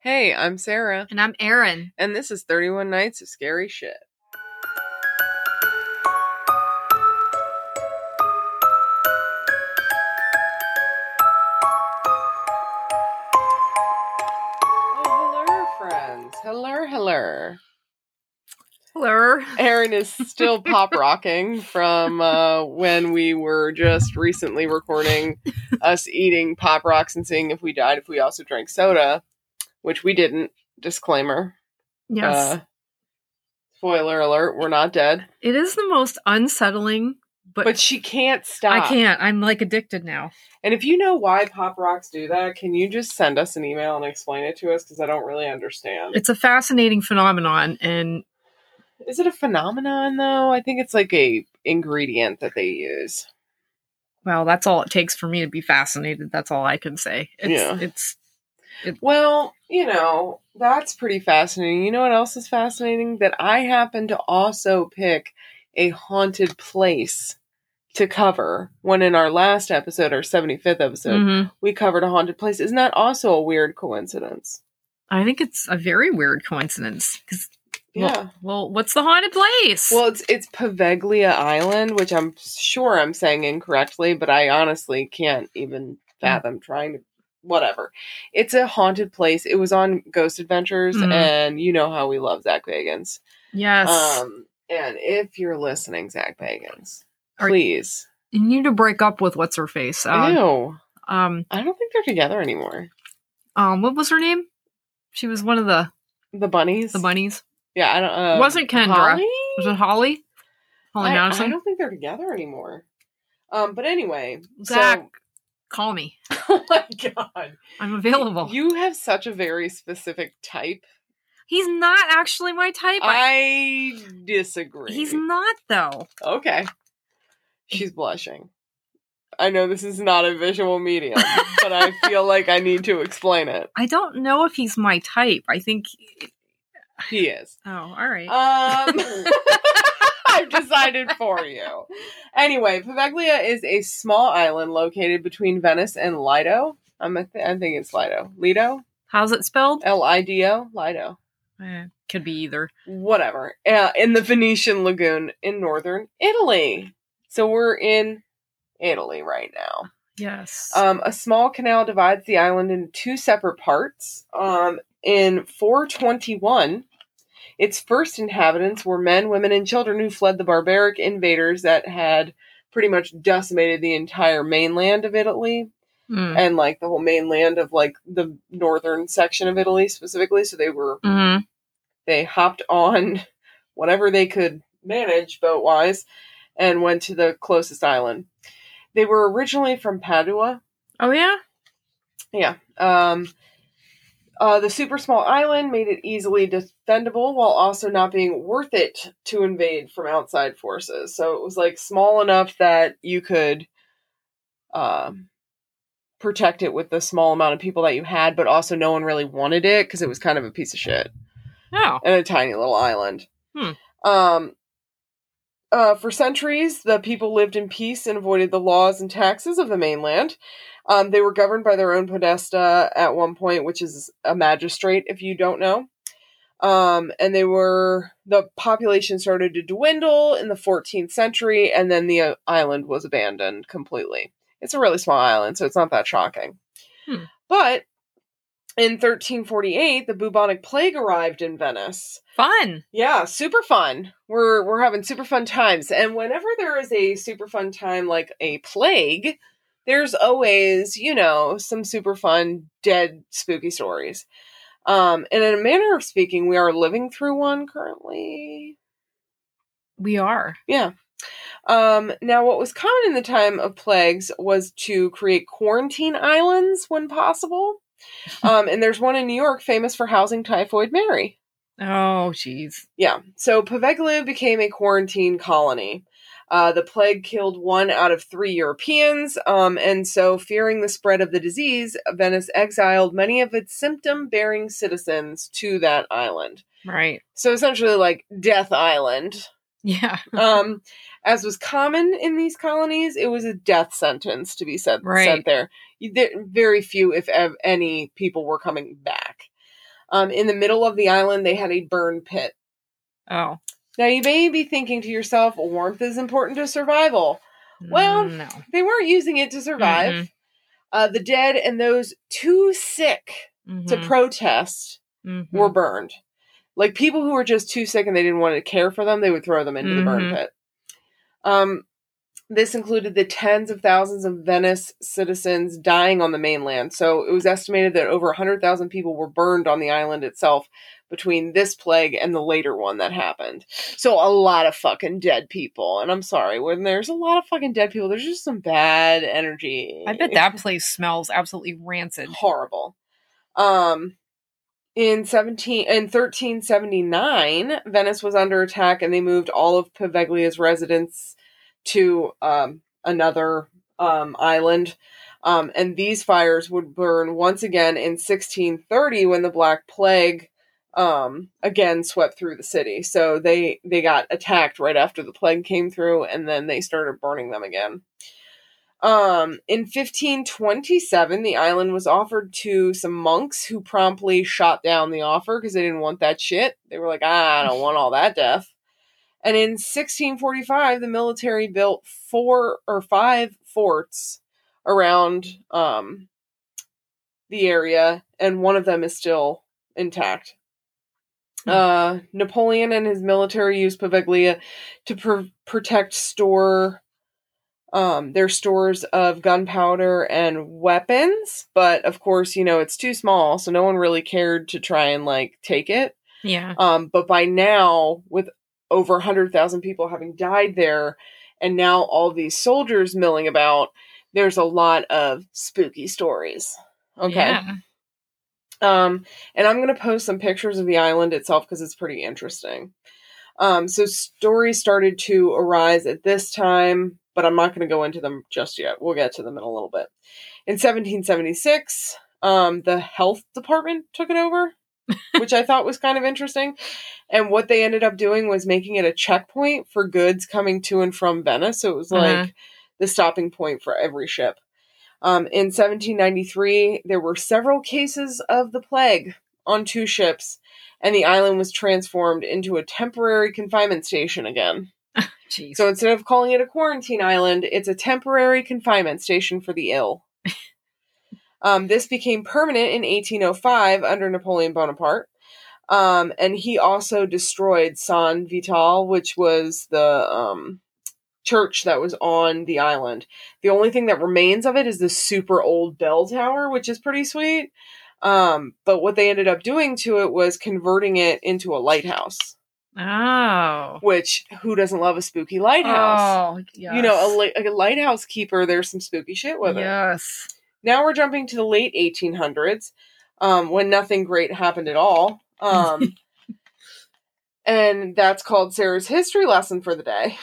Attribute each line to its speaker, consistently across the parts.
Speaker 1: Hey, I'm Sarah,
Speaker 2: And I'm Erin.
Speaker 1: and this is 31 Nights of Scary Shit. Oh, hello, friends. Hello, hello.
Speaker 2: Hello.
Speaker 1: Erin is still pop rocking from uh, when we were just recently recording us eating pop rocks and seeing if we died if we also drank soda, which we didn't. Disclaimer.
Speaker 2: Yes.
Speaker 1: Uh, spoiler alert, we're not dead.
Speaker 2: it is the most unsettling, but,
Speaker 1: But she can't stop.
Speaker 2: I can't. I'm like addicted now.
Speaker 1: And if you know why pop rocks do that, can you just send us an email and explain it to us? Because I don't really understand.
Speaker 2: It's a fascinating phenomenon and
Speaker 1: Is it a phenomenon though? I think it's like a ingredient that they use.
Speaker 2: well, that's all it takes for me to be fascinated. That's all I can say. It's
Speaker 1: Yeah.
Speaker 2: it's
Speaker 1: Well, you know, that's pretty fascinating. You know what else is fascinating? That I happen to also pick a haunted place to cover when in our last episode, our 75th episode,
Speaker 2: Mhm.
Speaker 1: we covered a haunted place. Isn't that also a weird coincidence?
Speaker 2: I think it's a very weird coincidence cuz
Speaker 1: Yeah.
Speaker 2: well, what's the haunted place?
Speaker 1: Well, it's it's Poveglia Island, which I'm sure I'm saying incorrectly, but I honestly can't even fathom trying to. Whatever. It's a haunted place. It was on Ghost Adventures,
Speaker 2: Mhm.
Speaker 1: and you know how we love Zach Bagans.
Speaker 2: yes.
Speaker 1: Um, and if you're listening, Zach Bagans,
Speaker 2: Are-
Speaker 1: please.
Speaker 2: you need to break up with what's her face. Uh,
Speaker 1: Ew.
Speaker 2: um
Speaker 1: I don't think they're together anymore.
Speaker 2: um what was her name? She was one of the
Speaker 1: The bunnies.
Speaker 2: the bunnies.
Speaker 1: Yeah, I don't. Uh,
Speaker 2: Wasn't Kendra.
Speaker 1: Holly?
Speaker 2: Was it Holly? Holly
Speaker 1: I, I don't think they're together anymore. Um, but anyway,
Speaker 2: Zach,
Speaker 1: so
Speaker 2: call me.
Speaker 1: oh my god.
Speaker 2: I'm available.
Speaker 1: You have such a very specific type.
Speaker 2: He's not actually my type. I-
Speaker 1: I disagree.
Speaker 2: He's not though.
Speaker 1: okay. She's blushing. I know this is not a visual medium, but I feel like I need to explain it.
Speaker 2: I don't know if he's my type. I think.
Speaker 1: He is.
Speaker 2: Oh, all right.
Speaker 1: Um, I've decided for you. Anyway, Poveglia is a small island located between Venice and Lido. I'm a th- I think it's Lido. Lido?
Speaker 2: How's it spelled?
Speaker 1: L I D O? Lido.
Speaker 2: Eh, could be either.
Speaker 1: whatever, uh, in the Venetian lagoon in northern Italy. So we're in Italy right now.
Speaker 2: Yes.
Speaker 1: Um, a small canal divides the island into two separate parts. Um, in 421, its first inhabitants were men, women, and children who fled the barbaric invaders that had pretty much decimated the entire mainland of Italy
Speaker 2: Mm.
Speaker 1: and like the whole mainland of like the northern section of Italy specifically. So they were
Speaker 2: Mhm.
Speaker 1: they hopped on whatever they could manage boat wise and went to the closest island. They were originally from Padua.
Speaker 2: Oh yeah.
Speaker 1: Yeah. Um, uh, the super small island made it easily defendable while also not being worth it to invade from outside forces. So it was like small enough that you could um, protect it with the small amount of people that you had, but also no one really wanted it because it was kind of a piece of shit.
Speaker 2: Oh.
Speaker 1: and a tiny little island.
Speaker 2: Hmm.
Speaker 1: Um, uh, for centuries, the people lived in peace and avoided the laws and taxes of the mainland. Um, they were governed by their own podesta at one point, which is a magistrate, if you don't know. Um, and they were the population started to dwindle in the 14th century, and then the uh, island was abandoned completely. It's a really small island, so it's not that shocking.
Speaker 2: Hmm.
Speaker 1: But in 1348, the bubonic plague arrived in Venice.
Speaker 2: Fun.
Speaker 1: Yeah, super fun. We're we're having super fun times. And whenever there is a super fun time like a plague, there's always, you know, some super fun dead spooky stories. Um and in a manner of speaking, we are living through one currently.
Speaker 2: We are.
Speaker 1: Yeah. Um, now, what was common in the time of plagues was to create quarantine islands when possible. Um, and there's one in New York famous for housing Typhoid Mary.
Speaker 2: Oh, jeez.
Speaker 1: Yeah. So Poveglia became a quarantine colony. Uh, the plague killed one out of three Europeans, um, and so, fearing the spread of the disease, Venice exiled many of its symptom bearing citizens to that island.
Speaker 2: Right.
Speaker 1: So, essentially, like Death Island.
Speaker 2: Yeah.
Speaker 1: Um, as was common in these colonies, it was a death sentence to be sent,
Speaker 2: Right.
Speaker 1: sent there. Very few, if any, people were coming back. Um, in the middle of the island, they had a burn pit.
Speaker 2: Oh.
Speaker 1: Now, you may be thinking to yourself, warmth is important to survival. Well,
Speaker 2: no.
Speaker 1: They weren't using it to survive.
Speaker 2: Mhm.
Speaker 1: Uh, the dead and those too sick to
Speaker 2: Mhm.
Speaker 1: protest
Speaker 2: Mhm.
Speaker 1: were burned. Like people who were just too sick and they didn't want to care for them, they would throw them into the burn
Speaker 2: Mhm.
Speaker 1: pit. Um, this included the tens of thousands of Venice citizens dying on the mainland. So it was estimated that over 100,000 people were burned on the island itself between this plague and the later one that happened. So a lot of fucking dead people. And I'm sorry, when there's a lot of fucking dead people, there's just some bad energy.
Speaker 2: I bet that place smells absolutely rancid.
Speaker 1: horrible. Um, in seventeen in thirteen seventy nine, Venice was under attack, and they moved all of Poveglia's residents to um, another um, island. Um, and these fires would burn once again in 1630 when the Black Plague um, again swept through the city. So they they got attacked right after the plague came through, and then they started burning them again. Um, in 1527, the island was offered to some monks who promptly shot down the offer because they didn't want that shit. They were like, ah, I don't want all that death. And in 1645, the military built four or five forts around um, the area, and one of them is still intact.
Speaker 2: Hmm.
Speaker 1: Uh, Napoleon and his military used Poveglia to pr- protect store um, their stores of gunpowder and weapons, but of course, you know, it's too small, so no one really cared to try and like take it.
Speaker 2: Yeah.
Speaker 1: Um, but by now, with over 100,000 people having died there, and now all these soldiers milling about, there's a lot of spooky stories. Okay.
Speaker 2: Yeah.
Speaker 1: Um, and I'm going to post some pictures of the island itself because it's pretty interesting. Um, so stories started to arise at this time, but I'm not going to go into them just yet. We'll get to them in a little bit. In 1776, um, the health department took it over, which I thought was kind of interesting. And what they ended up doing was making it a checkpoint for goods coming to and from Venice. So it was like
Speaker 2: Uh-huh.
Speaker 1: the stopping point for every ship. Um, in 1793, there were several cases of the plague on two ships, and the island was transformed into a temporary confinement station again.
Speaker 2: Jeez.
Speaker 1: So instead of calling it a quarantine island, it's a temporary confinement station for the ill. um, this became permanent in 1805 under Napoleon Bonaparte. Um, and he also destroyed San Vital, which was the um, church that was on the island. The only thing that remains of it is the super old bell tower, which is pretty sweet. Um, but what they ended up doing to it was converting it into a lighthouse.
Speaker 2: oh.
Speaker 1: Which who doesn't love a spooky lighthouse?
Speaker 2: Oh, yes.
Speaker 1: You know, a, li- a lighthouse keeper. There's some spooky shit with it.
Speaker 2: Yes.
Speaker 1: Now we're jumping to the late 1800s, um, when nothing great happened at all. Um, and that's called Sarah's history lesson for the day.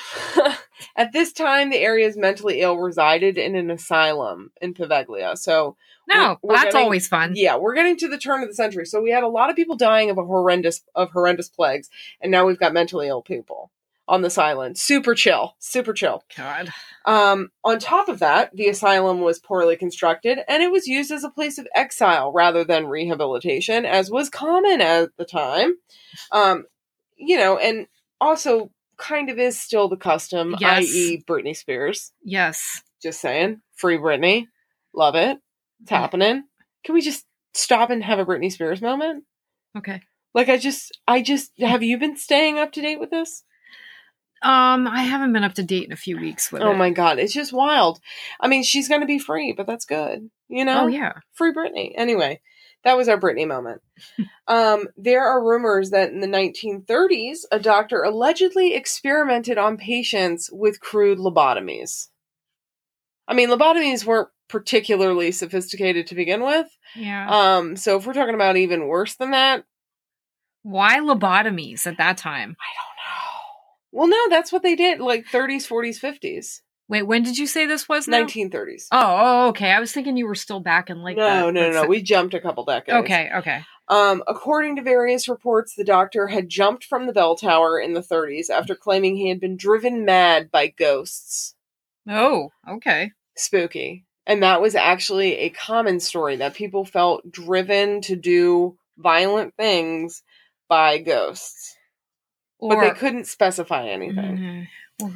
Speaker 1: at this time, the area's mentally ill resided in an asylum in Poveglia. So
Speaker 2: No,
Speaker 1: We're- we're
Speaker 2: that's
Speaker 1: getting-
Speaker 2: always fun.
Speaker 1: yeah, we're getting to the turn of the century. So we had a lot of people dying of a horrendous of horrendous plagues, and now we've got mentally ill people on this island. Super chill, super chill.
Speaker 2: God.
Speaker 1: Um, on top of that, the asylum was poorly constructed, and it was used as a place of exile rather than rehabilitation, as was common at the time. Um, you know, and also kind of is still the custom,
Speaker 2: Yes.
Speaker 1: i.e., Britney Spears.
Speaker 2: Yes.
Speaker 1: Just saying, free Britney, love it. It's happening. Can we just stop and have a Britney Spears moment?
Speaker 2: Okay.
Speaker 1: Like I just I just have you been staying up to date with this?
Speaker 2: Um, I haven't been up to date in a few weeks with
Speaker 1: Oh
Speaker 2: it.
Speaker 1: my god, it's just wild. I mean, she's going to be free, but that's good. You know?
Speaker 2: Oh yeah.
Speaker 1: Free Britney. Anyway, that was our Britney moment. um there are rumors that in the 1930s a doctor allegedly experimented on patients with crude lobotomies. I mean, lobotomies weren't particularly sophisticated to begin with.
Speaker 2: Yeah.
Speaker 1: Um, so if we're talking about even worse than that,
Speaker 2: Why lobotomies at that time?
Speaker 1: I don't know. Well, no, that's what they did, like 30s, 40s, 50s,
Speaker 2: Wait, when did you say this was? Now?
Speaker 1: 1930s.
Speaker 2: Oh, oh, okay. I was thinking you were still back in like.
Speaker 1: no,
Speaker 2: the-
Speaker 1: no, no, no. We jumped a couple decades.
Speaker 2: Okay, okay.
Speaker 1: Um, according to various reports, the doctor had jumped from the bell tower in the 30s after claiming he had been driven mad by ghosts.
Speaker 2: Oh, okay.
Speaker 1: Spooky. And that was actually a common story that people felt driven to do violent things by ghosts.
Speaker 2: Or,
Speaker 1: but they couldn't specify anything.
Speaker 2: Mhm. Well,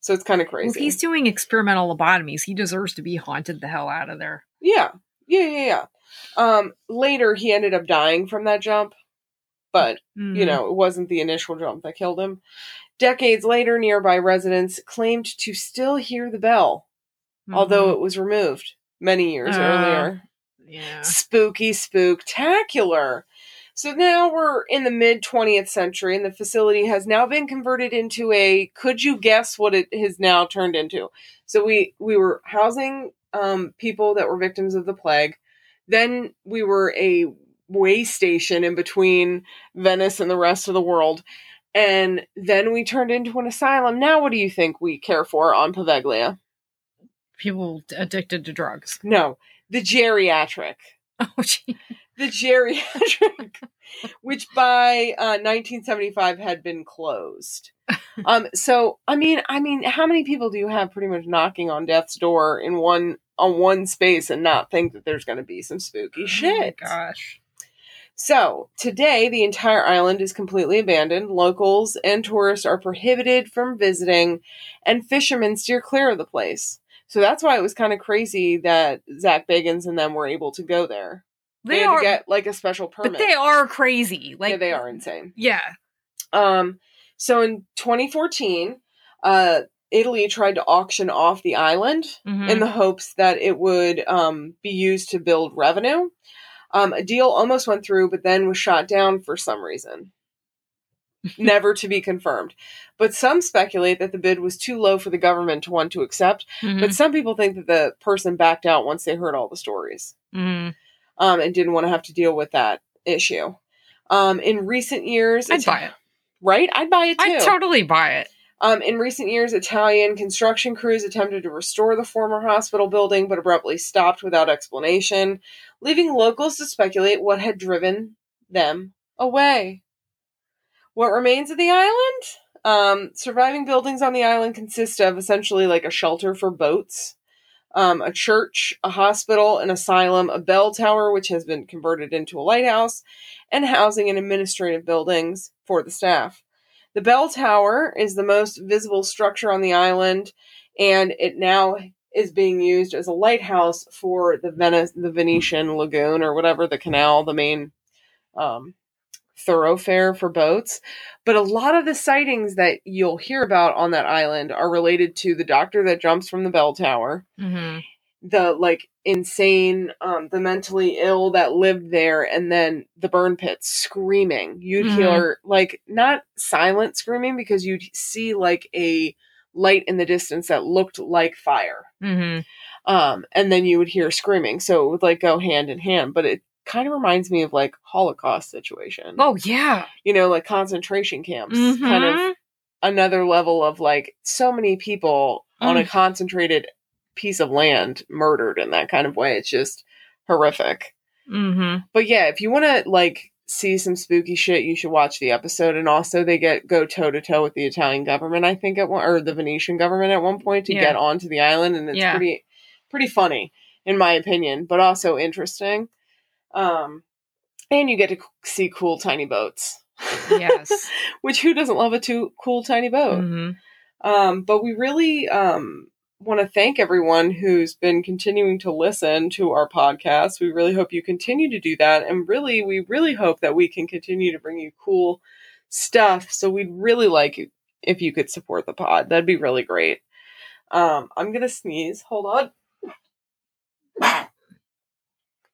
Speaker 1: So it's kind of crazy.
Speaker 2: if he's doing experimental lobotomies, he deserves to be haunted the hell out of there.
Speaker 1: Yeah. Yeah, yeah, yeah. Um, later he ended up dying from that jump, but you
Speaker 2: Mhm.
Speaker 1: know, it wasn't the initial jump that killed him. Decades later, nearby residents claimed to still hear the bell, although
Speaker 2: Mhm.
Speaker 1: it was removed many years
Speaker 2: Uh.
Speaker 1: earlier.
Speaker 2: yeah.
Speaker 1: Spooky, spooktacular. So now we're in the mid 20th century, and the facility has now been converted into a. Could you guess what it has now turned into? So we we were housing um, people that were victims of the plague. Then we were a way station in between Venice and the rest of the world. And then we turned into an asylum. Now, what do you think we care for on Poveglia?
Speaker 2: People addicted to drugs.
Speaker 1: No, the geriatric.
Speaker 2: Oh, gee.
Speaker 1: The geriatric, which by uh, 1975 had been closed. Um, so I mean, I mean, how many people do you have pretty much knocking on death's door in one on one space and not think that there's going to be some spooky shit?
Speaker 2: Oh my gosh.
Speaker 1: So today, the entire island is completely abandoned. Locals and tourists are prohibited from visiting, and fishermen steer clear of the place. So that's why it was kind of crazy that Zach Bagans and them were able to go there. They,
Speaker 2: They are,
Speaker 1: get like a special permit.
Speaker 2: but they are crazy. Like
Speaker 1: yeah, they are insane.
Speaker 2: Yeah.
Speaker 1: Um, so in 2014, uh, Italy tried to auction off the island
Speaker 2: Mhm.
Speaker 1: in the hopes that it would um, be used to build revenue. Um, a deal almost went through, but then was shot down for some reason. Never to be confirmed. But some speculate that the bid was too low for the government to want to accept.
Speaker 2: Mhm.
Speaker 1: But some people think that the person backed out once they heard all the stories
Speaker 2: Mhm.
Speaker 1: Um, and didn't want to have to deal with that issue. Um, in recent years,
Speaker 2: I'd buy it.
Speaker 1: Right? I'd buy it too.
Speaker 2: I'd totally buy it.
Speaker 1: Um, in recent years, Italian construction crews attempted to restore the former hospital building, but abruptly stopped without explanation, leaving locals to speculate what had driven them away. What remains of the island? Um, surviving buildings on the island consist of essentially like a shelter for boats, um, a church, a hospital, an asylum, a bell tower, which has been converted into a lighthouse, and housing and administrative buildings for the staff. The bell tower is the most visible structure on the island, and it now is being used as a lighthouse for the Venice, the Venetian lagoon or whatever the canal, the main um, thoroughfare for boats. But a lot of the sightings that you'll hear about on that island are related to the doctor that jumps from the bell tower,
Speaker 2: Mm-hmm.
Speaker 1: the like insane, um, the mentally ill that lived there, and then the burn pits screaming. You'd
Speaker 2: Mhm.
Speaker 1: hear like not silent screaming because you'd see like a light in the distance that looked like fire.
Speaker 2: Mm-hmm.
Speaker 1: Um, and then you would hear screaming. So it would like go hand in hand, but it kind of reminds me of like Holocaust situation.
Speaker 2: Oh yeah.
Speaker 1: You know, like concentration camps. Kind of
Speaker 2: Mhm.
Speaker 1: another level of like so many people on a
Speaker 2: Mm.
Speaker 1: concentrated piece of land murdered in that kind of way. It's just horrific.
Speaker 2: Mhm.
Speaker 1: But yeah, if you want to like see some spooky shit, you should watch the episode. And also, they get go toe to toe with the Italian government. I think at one or the Venetian government at one point to
Speaker 2: Yeah.
Speaker 1: get onto the island, and it's
Speaker 2: Yeah.
Speaker 1: pretty pretty funny in my opinion, but also interesting. Um, and you get to see cool tiny boats.
Speaker 2: Yes.
Speaker 1: Which who doesn't love a too cool tiny boat?
Speaker 2: Mhm.
Speaker 1: Um, but we really um, want to thank everyone who's been continuing to listen to our podcast. We really hope you continue to do that. And really, we really hope that we can continue to bring you cool stuff. So we'd really like if you could support the pod. That'd be really great. Um, I'm going to sneeze. Hold on.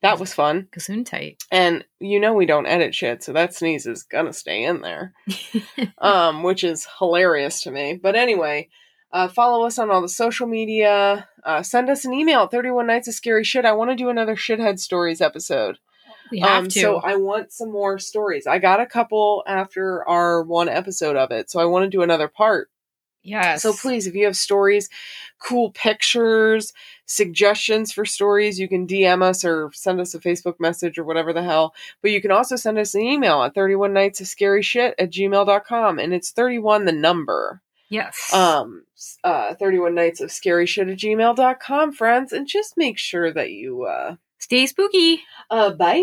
Speaker 1: That was fun.
Speaker 2: Gesundheit.
Speaker 1: And you know we don't edit shit, so that sneeze is gonna stay in there. um, which is hilarious to me. But anyway, uh, follow us on all the social media. Uh, send us an email at 31 Nights of Scary Shit. I want to do another Shithead Stories episode.
Speaker 2: We have
Speaker 1: um,
Speaker 2: to.
Speaker 1: So I want some more stories. I got a couple after our one episode of it, so I want to do another part.
Speaker 2: Yes.
Speaker 1: So please, if you have stories, cool pictures, suggestions for stories, you can DM us or send us a Facebook message or whatever the hell. But you can also send us an email at 31 nights of scary shit at gmail.com. And it's 31 the number.
Speaker 2: Yes.
Speaker 1: Um uh 31 nights of scary shit at gmail.com, friends. And just make sure that you uh
Speaker 2: Stay spooky.
Speaker 1: uh bye.